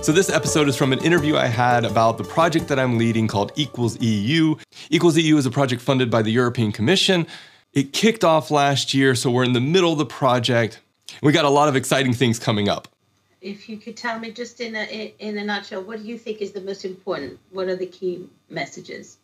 So, this episode is from an interview I had about the project that I'm leading called Equals EU. Equals EU is a project funded by the European Commission. It kicked off last year, so we're in the middle of the project. We got a lot of exciting things coming up. If you could tell me just in a in a nutshell, what do you think is the most important? What are the key messages?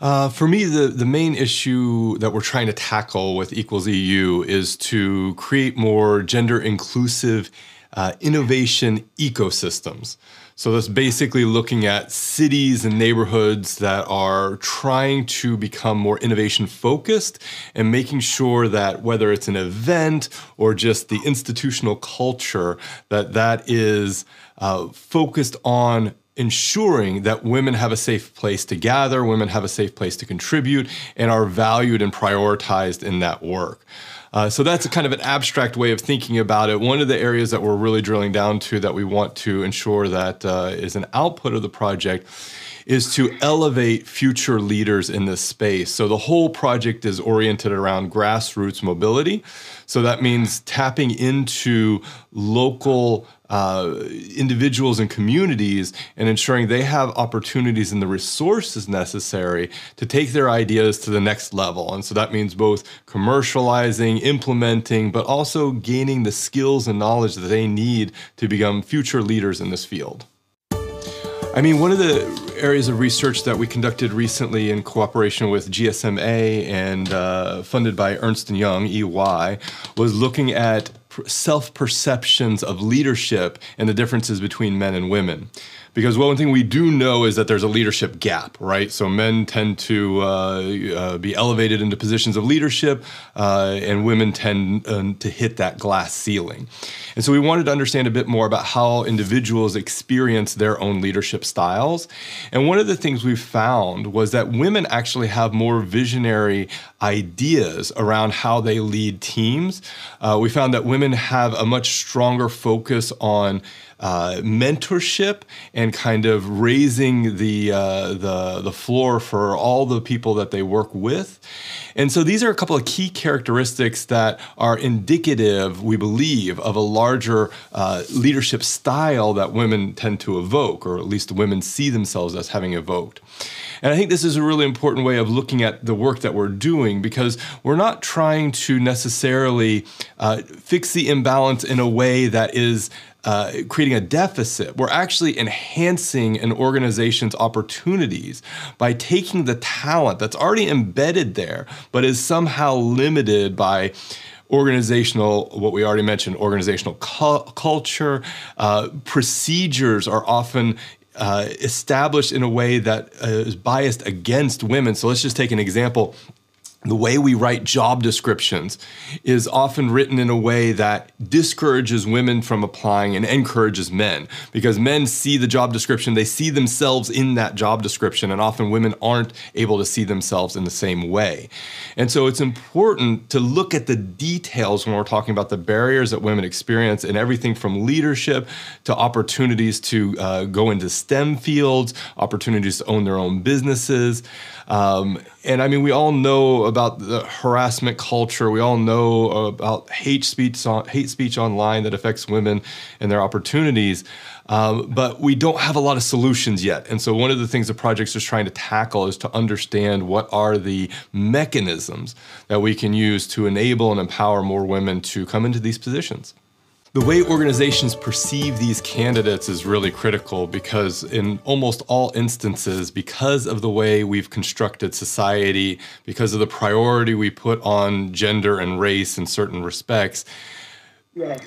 Uh, for me, the, the main issue that we're trying to tackle with Equals EU is to create more gender inclusive uh, innovation ecosystems. So that's basically looking at cities and neighborhoods that are trying to become more innovation focused and making sure that whether it's an event or just the institutional culture, that that is uh, focused on ensuring that women have a safe place to gather, women have a safe place to contribute, and are valued and prioritized in that work. Uh, so that's a kind of an abstract way of thinking about it. One of the areas that we're really drilling down to that we want to ensure that uh, is an output of the project is to elevate future leaders in this space. So the whole project is oriented around grassroots mobility. So that means tapping into local uh, individuals and communities and ensuring they have opportunities and the resources necessary to take their ideas to the next level. And so that means both commercializing, implementing, but also gaining the skills and knowledge that they need to become future leaders in this field. I mean, one of the areas of research that we conducted recently in cooperation with GSMA and uh, funded by Ernst & Young, EY, was looking at self-perceptions of leadership and the differences between men and women because one thing we do know is that there's a leadership gap, right? So men tend to uh, uh, be elevated into positions of leadership, uh, and women tend um, to hit that glass ceiling. And so we wanted to understand a bit more about how individuals experience their own leadership styles. And one of the things we found was that women actually have more visionary ideas around how they lead teams. Uh, we found that women have a much stronger focus on uh, mentorship and kind of raising the, uh, the, the floor for all the people that they work with. And so these are a couple of key characteristics that are indicative, we believe, of a larger uh, leadership style that women tend to evoke, or at least women see themselves as having evoked. And I think this is a really important way of looking at the work that we're doing because we're not trying to necessarily uh, fix the imbalance in a way that is uh, creating a deficit. We're actually enhancing an organization's opportunities by taking the talent that's already embedded there, but is somehow limited by organizational, what we already mentioned, organizational cu- culture. Uh, procedures are often uh, established in a way that uh, is biased against women. So let's just take an example the way we write job descriptions is often written in a way that discourages women from applying and encourages men because men see the job description they see themselves in that job description and often women aren't able to see themselves in the same way. And so it's important to look at the details when we're talking about the barriers that women experience and everything from leadership to opportunities to uh, go into stem fields opportunities to own their own businesses. Um, and I mean, we all know about the harassment culture. We all know about hate speech, on hate speech online that affects women and their opportunities. Um, but we don't have a lot of solutions yet. And so, one of the things the project is trying to tackle is to understand what are the mechanisms that we can use to enable and empower more women to come into these positions. The way organizations perceive these candidates is really critical because, in almost all instances, because of the way we've constructed society, because of the priority we put on gender and race in certain respects,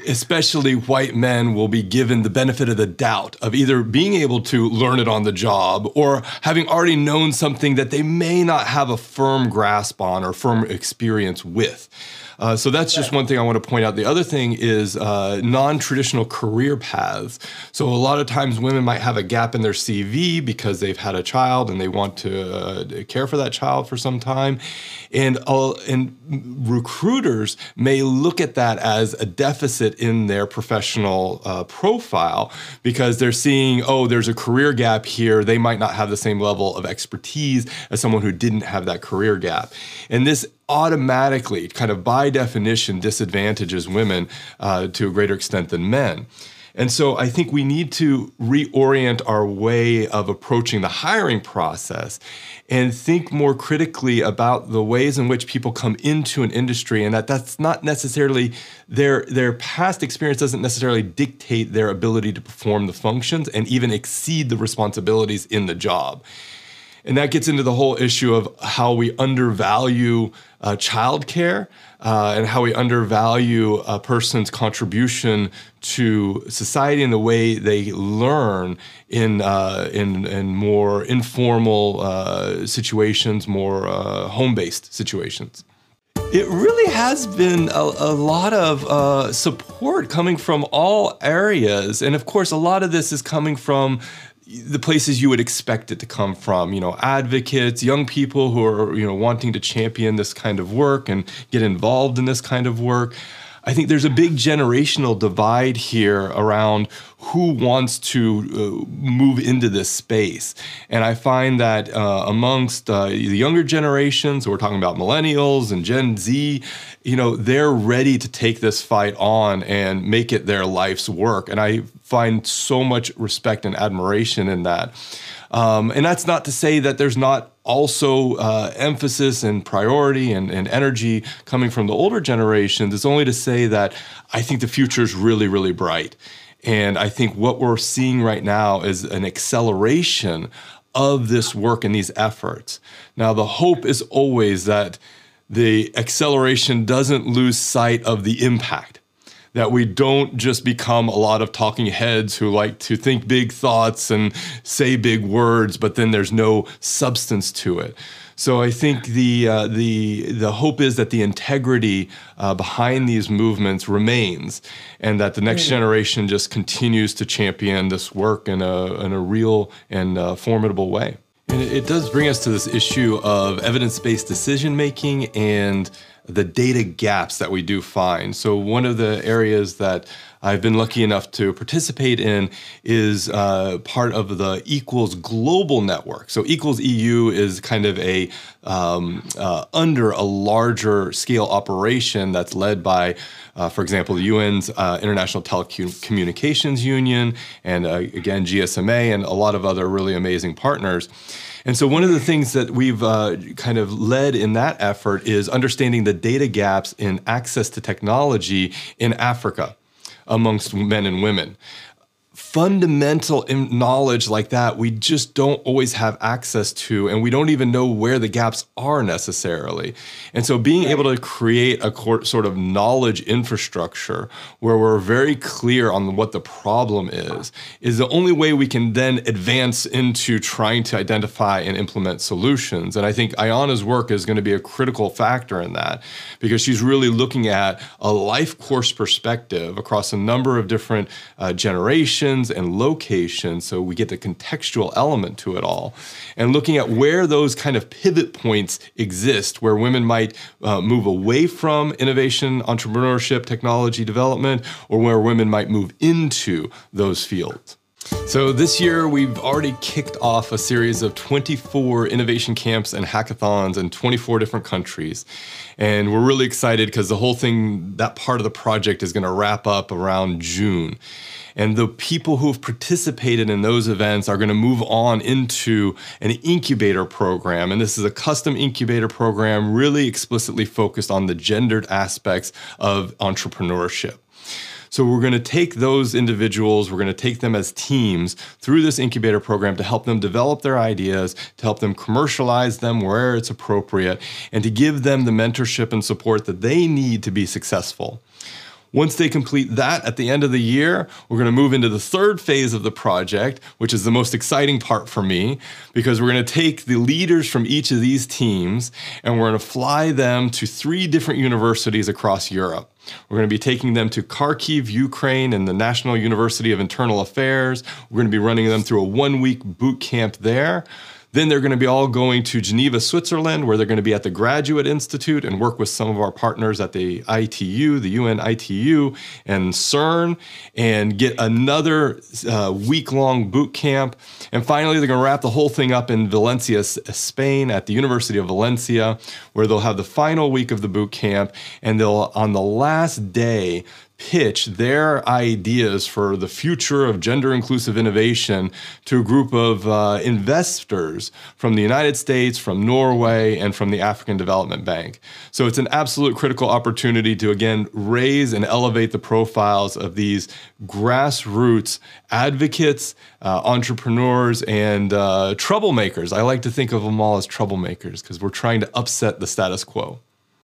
especially white men will be given the benefit of the doubt of either being able to learn it on the job or having already known something that they may not have a firm grasp on or firm experience with. Uh, so that's just one thing I want to point out. The other thing is uh, non traditional career paths. So a lot of times women might have a gap in their CV because they've had a child and they want to uh, care for that child for some time. And, uh, and recruiters may look at that as a deficit in their professional uh, profile because they're seeing, oh, there's a career gap here. They might not have the same level of expertise as someone who didn't have that career gap. And this automatically, kind of by definition, disadvantages women uh, to a greater extent than men. And so I think we need to reorient our way of approaching the hiring process and think more critically about the ways in which people come into an industry and that that's not necessarily their their past experience doesn't necessarily dictate their ability to perform the functions and even exceed the responsibilities in the job. And that gets into the whole issue of how we undervalue uh, childcare uh, and how we undervalue a person's contribution to society and the way they learn in uh, in, in more informal uh, situations, more uh, home-based situations. It really has been a, a lot of uh, support coming from all areas, and of course, a lot of this is coming from the places you would expect it to come from you know advocates young people who are you know wanting to champion this kind of work and get involved in this kind of work. I think there's a big generational divide here around who wants to uh, move into this space. And i find that uh, amongst uh, the younger generations we're talking about millennials and gen z you know they're ready to take this fight on and make it their life's work. And i find so much respect and admiration in that. Um, and that's not to say that there's not also uh, emphasis and priority and, and, energy coming from the older generations. It's only to say that I think the future is really, really bright. And I think what we're seeing right now is an acceleration of this work and these efforts. Now, the hope is always that the acceleration doesn't lose sight of the impact that we don't just become a lot of talking heads who like to think big thoughts and say big words, but then there's no substance to it. So I think the uh, the the hope is that the integrity uh, behind these movements remains, and that the next generation just continues to champion this work in a in a real and uh, formidable way. And it, it does bring us to this issue of evidence based decision making and the data gaps that we do find. So, one of the areas that I've been lucky enough to participate in is uh, part of the Equals Global Network. So, Equals EU is kind of a um, uh, under a larger scale operation that's led by, uh, for example, the UN's uh, International Telecommunications Union, and uh, again, GSMA, and a lot of other really amazing partners. And so, one of the things that we've uh, kind of led in that effort is understanding the data gaps in access to technology in Africa amongst men and women fundamental knowledge like that we just don't always have access to and we don't even know where the gaps are necessarily. And so being able to create a sort of knowledge infrastructure where we're very clear on what the problem is is the only way we can then advance into trying to identify and implement solutions. And i think Ayana's work is going to be a critical factor in that because she's really looking at a life course perspective across a number of different uh, generations and locations so we get the contextual element to it all and looking at where those kind of pivot points exist where women might uh, move away from innovation entrepreneurship technology development or where women might move into those fields so, this year we've already kicked off a series of 24 innovation camps and hackathons in 24 different countries. And we're really excited because the whole thing, that part of the project, is going to wrap up around June. And the people who have participated in those events are going to move on into an incubator program. And this is a custom incubator program really explicitly focused on the gendered aspects of entrepreneurship. So we're going to take those individuals, we're going to take them as teams through this incubator program to help them develop their ideas, to help them commercialize them where it's appropriate, and to give them the mentorship and support that they need to be successful. Once they complete that at the end of the year, we're going to move into the third phase of the project, which is the most exciting part for me, because we're going to take the leaders from each of these teams and we're going to fly them to three different universities across Europe. We're going to be taking them to Kharkiv, Ukraine, and the National University of Internal Affairs. We're going to be running them through a one week boot camp there. Then they're going to be all going to Geneva, Switzerland, where they're going to be at the Graduate Institute and work with some of our partners at the ITU, the UN ITU, and CERN, and get another uh, week long boot camp. And finally, they're going to wrap the whole thing up in Valencia, Spain, at the University of Valencia, where they'll have the final week of the boot camp. And they'll, on the last day, pitch their ideas for the future of gender inclusive innovation to a group of uh, investors from the United States, from Norway, and from the African Development Bank. So it's an absolute critical opportunity to again raise and elevate the profiles of these grassroots advocates, uh, entrepreneurs, and uh, troublemakers. I like to think of them all as troublemakers because we're trying to upset the status quo.